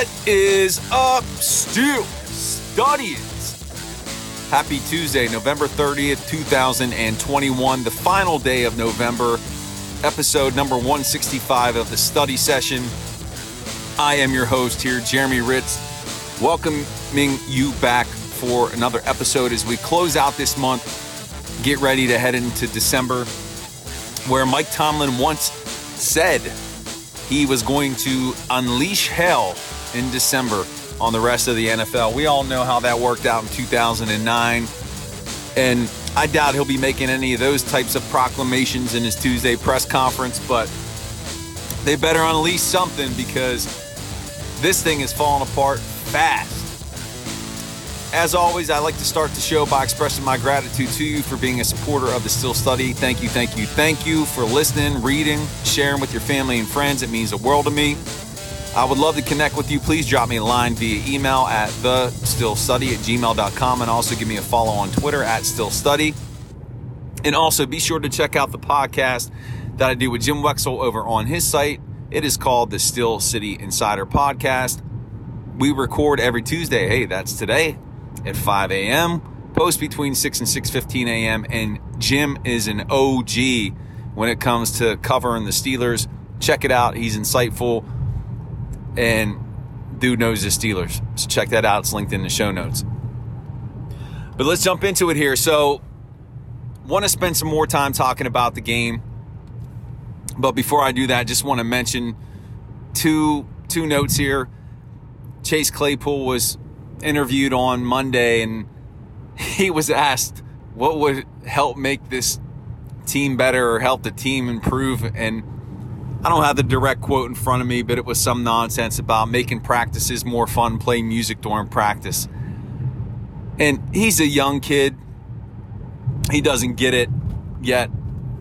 What is up, Steel Studians? Happy Tuesday, November 30th, 2021, the final day of November, episode number 165 of the study session. I am your host here, Jeremy Hritz, welcoming you back for another episode as we close out this month, get ready to head into December, where Mike Tomlin once said he was going to unleash hell in December on the rest of the NFL. We all know how that worked out in 2009. And I doubt he'll be making any of those types of proclamations in his Tuesday press conference, but they better unleash something because this thing is falling apart fast. As always, I like to start the show by expressing my gratitude to you for being a supporter of the Steel Study. Thank you, thank you, thank you for listening, reading, sharing with your family and friends. It means the world to me. I would love to connect with you. Please drop me a line via email at thesteelstudy at gmail.com and also give me a follow on Twitter at steelstudy. And also be sure to check out the podcast that I do with Jim Wexell over on his site. It is called the Steel City Insider Podcast. We record every Tuesday. Hey, that's today at 5 a.m. Post between 6 and 6:15 a.m. And Jim is an OG when it comes to covering the Steelers. Check it out. He's insightful and dude knows the Steelers. So check that out. It's linked in the show notes. But let's jump into it here. So, want to spend some more time talking about the game. But before I do that, just want to mention two two notes here. Chase Claypool was interviewed on Monday and he was asked what would help make this team better or help the team improve and I don't have the direct quote in front of me, but it was some nonsense about making practices more fun, playing music during practice. And he's a young kid. He doesn't get it yet.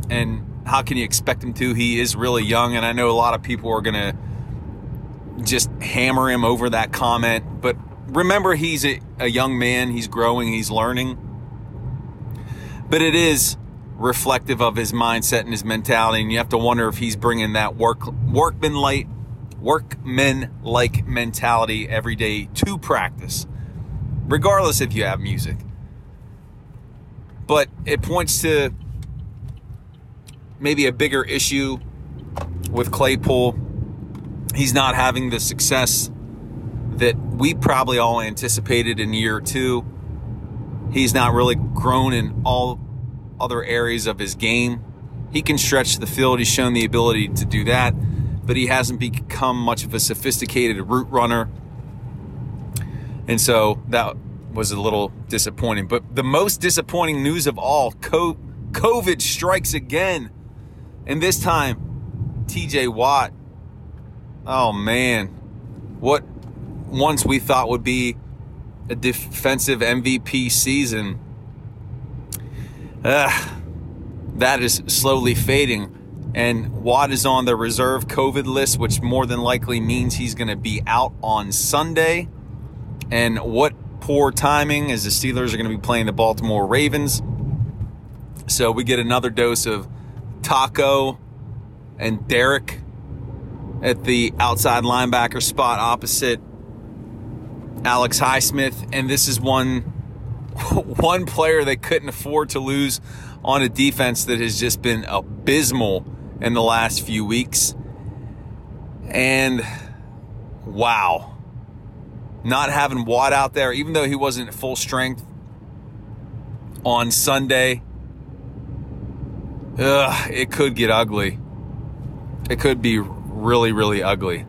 And how can you expect him to? He is really young. And I know a lot of people are going to just hammer him over that comment. But remember, he's a, a young man. He's growing, he's learning. But it is reflective of his mindset and his mentality, and you have to wonder if he's bringing that work workman like workman like mentality every day to practice, regardless if you have music. But it points to maybe a bigger issue with Claypool. He's not having the success that we probably all anticipated in year two. He's not really grown in all other areas of his game. He can stretch the field. He's shown the ability to do that, but he hasn't become much of a sophisticated route runner. And so that was a little disappointing. But the most disappointing news of all COVID strikes again. And this time, TJ Watt. Oh, man. What once we thought would be a defensive MVP season uh, that is slowly fading. And Watt is on the reserve COVID list, which more than likely means he's going to be out on Sunday. And what poor timing as the Steelers are going to be playing the Baltimore Ravens. So we get another dose of Taco and Derek at the outside linebacker spot opposite Alex Highsmith. And this is one one player they couldn't afford to lose on a defense that has just been abysmal in the last few weeks. And wow, not having Watt out there, even though he wasn't at full strength on Sunday, ugh, it could get ugly. It could be really, really ugly.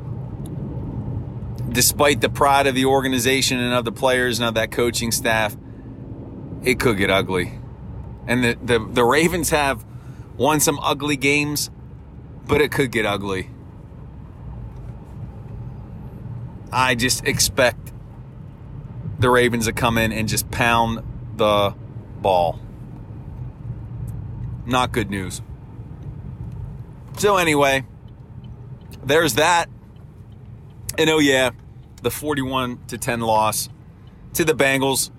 Despite the pride of the organization and of the players and of that coaching staff, it could get ugly. And the, the, the Ravens have won some ugly games, but it could get ugly. I just expect the Ravens to come in and just pound the ball. Not good news. So, anyway, there's that. And oh, yeah, the 41 to 10 loss to the Bengals.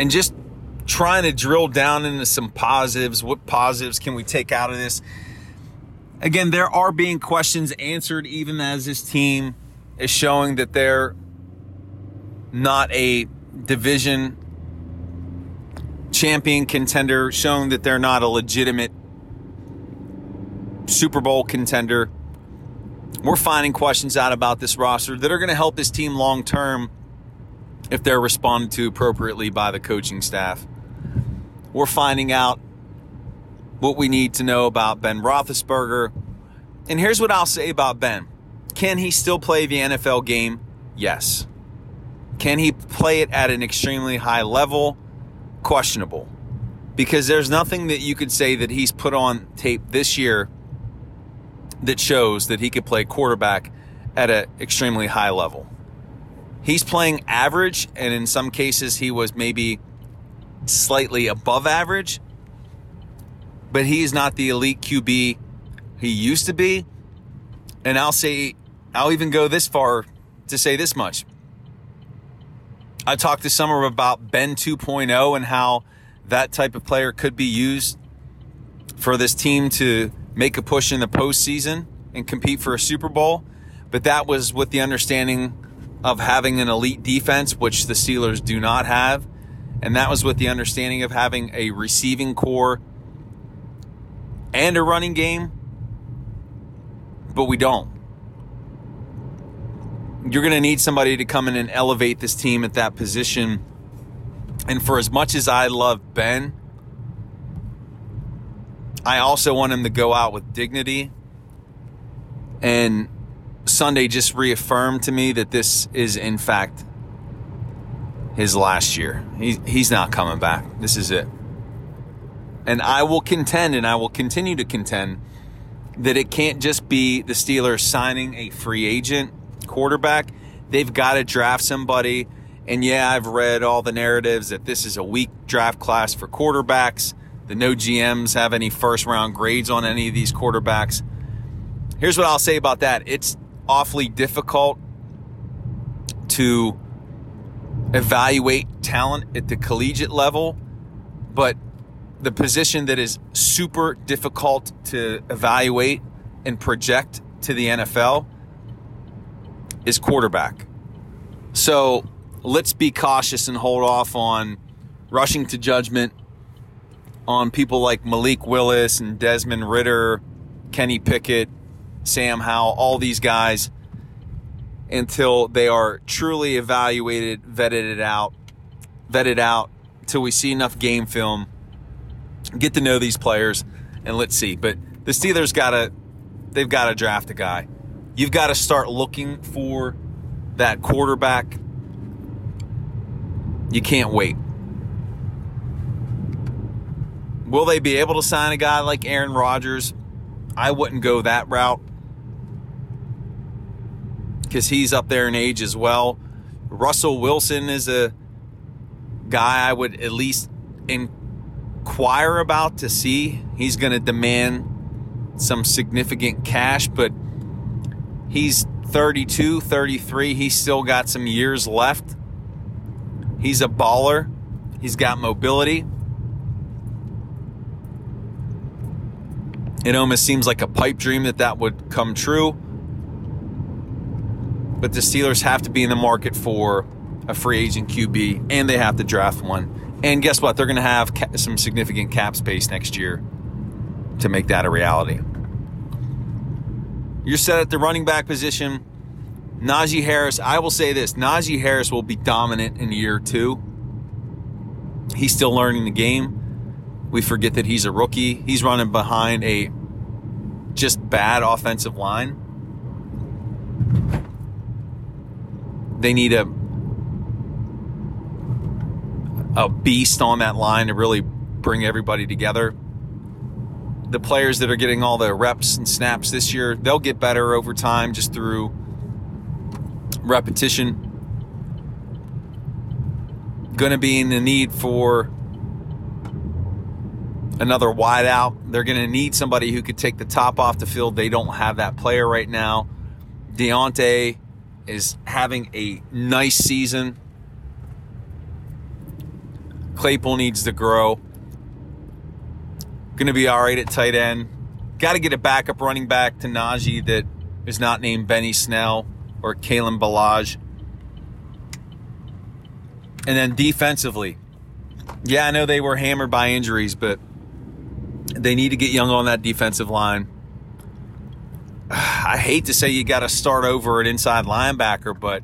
And just trying to drill down into some positives. What positives can we take out of this? again, there are being questions answered even as this team is showing that they're not a division champion contender, showing that they're not a legitimate Super Bowl contender. We're finding questions out about this roster that are going to help this team long term if they're responded to appropriately by the coaching staff. We're finding out what we need to know about Ben Roethlisberger. And here's what I'll say about Ben Can he still play the NFL game? Yes. Can he play it at an extremely high level? Questionable. Because there's nothing that you could say that he's put on tape this year that shows that he could play quarterback at an extremely high level. He's playing average, and in some cases, he was maybe slightly above average, but he's not the elite QB he used to be. And I'll say, I'll even go this far to say this much. I talked this summer about Ben 2.0 and how that type of player could be used for this team to make a push in the postseason and compete for a Super Bowl. But that was with the understanding of having an elite defense, which the Steelers do not have. And that was with the understanding of having a receiving corps and a running game. But we don't. You're going to need somebody to come in and elevate this team at that position. And for as much as I love Ben, I also want him to go out with dignity. And Sunday just reaffirmed to me that this is, in fact, his last year. He, he's not coming back. This is it. And I will contend and I will continue to contend that it can't just be the Steelers signing a free agent quarterback. They've got to draft somebody. And yeah, I've read all the narratives that this is a weak draft class for quarterbacks the no GMs have any first round grades on any of these quarterbacks. Here's what I'll say about that it's awfully difficult to evaluate talent at the collegiate level, but the position that is super difficult to evaluate and project to the NFL is quarterback. So let's be cautious and hold off on rushing to judgment on people like Malik Willis and Desmond Ridder, Kenny Pickett, Sam Howell, all these guys until they are truly evaluated, vetted it out, vetted out until we see enough game film, get to know these players, and let's see. But the Steelers gotta they've got to draft a guy. You've got to start looking for that quarterback. You can't wait. Will they be able to sign a guy like Aaron Rodgers? I wouldn't go that route because he's up there in age as well. Russell Wilson is a guy I would at least inquire about to see. He's going to demand some significant cash, but he's 32, 33. He's still got some years left. He's a baller. He's got mobility. It almost seems like a pipe dream that that would come true. But the Steelers have to be in the market for a free agent QB, and they have to draft one. And guess what? They're going to have some significant cap space next year to make that a reality. You're set at the running back position. Najee Harris, I will say this Najee Harris will be dominant in year two. He's still learning the game. We forget that he's a rookie. He's running behind a just bad offensive line. They need a a beast on that line to really bring everybody together. The players that are getting all the reps and snaps this year, they'll get better over time just through repetition. Going to be in the need for another wideout. They're going to need somebody who could take the top off the field. They don't have that player right now. Diontae is having a nice season. Claypool needs to grow. Going to be all right at tight end. Got to get a backup running back to Najee that is not named Benny Snell or Kalen Ballage. And then defensively, yeah, I know they were hammered by injuries, but they need to get young on that defensive line. I hate to say you got to start over at inside linebacker, but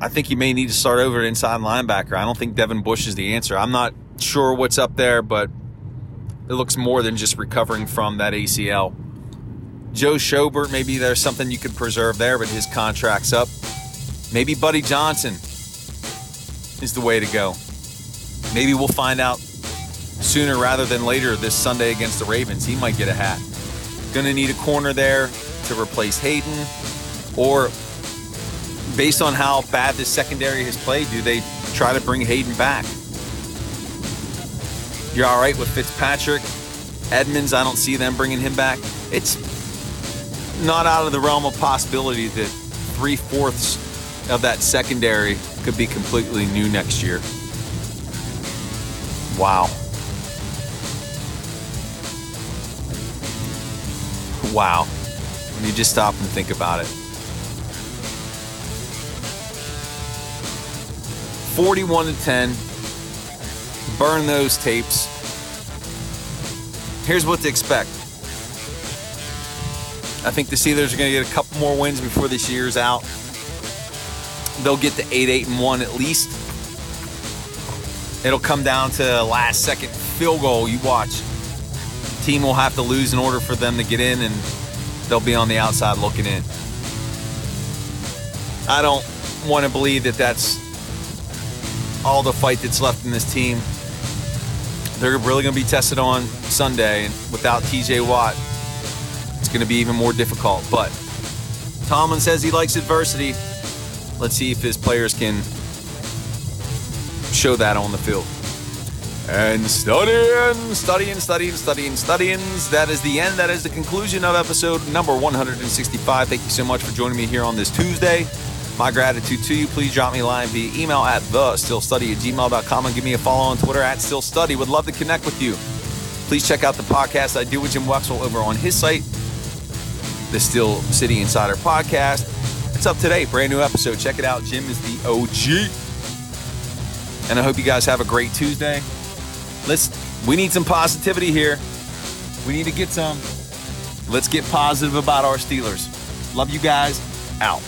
I think you may need to start over at inside linebacker. I don't think Devin Bush is the answer. I'm not sure what's up there, but it looks more than just recovering from that ACL. Joe Schobert, maybe there's something you could preserve there, but his contract's up. Maybe Buddy Johnson is the way to go. Maybe we'll find out sooner rather than later this Sunday against the Ravens. He might get a hat. Going to need a corner there to replace Haden. Or based on how bad this secondary has played, do they try to bring Haden back? You're all right with Fitzpatrick. Edmunds, I don't see them bringing him back. It's not out of the realm of possibility that three fourths of that secondary could be completely new next year. Wow. Wow. When you just stop and think about it. 41 to 10. Burn those tapes. Here's what to expect. I think the Steelers are going to get a couple more wins before this year's out. They'll get to 8 8 and 1 at least. It'll come down to last second field goal. You watch. Team will have to lose in order for them to get in, and they'll be on the outside looking in. I don't want to believe that that's all the fight that's left in this team. They're really going to be tested on Sunday, and without TJ Watt, it's going to be even more difficult. But Tomlin says he likes adversity. Let's see if his players can show that on the field. And studying, studying, studying, studying, studying. That is the end. That is the conclusion of episode number 165. Thank you so much for joining me here on this Tuesday. My gratitude to you. Please drop me a line via email at the steelstudy at gmail.com and give me a follow on Twitter at steelstudy. Would love to connect with you. Please check out the podcast I do with Jim Wexell over on his site, the Steel City Insider Podcast. It's up today, brand new episode. Check it out. Jim is the OG. And I hope you guys have a great Tuesday. Let's we need some positivity here. We need to get some. Let's get positive about our Steelers. Love you guys. Out.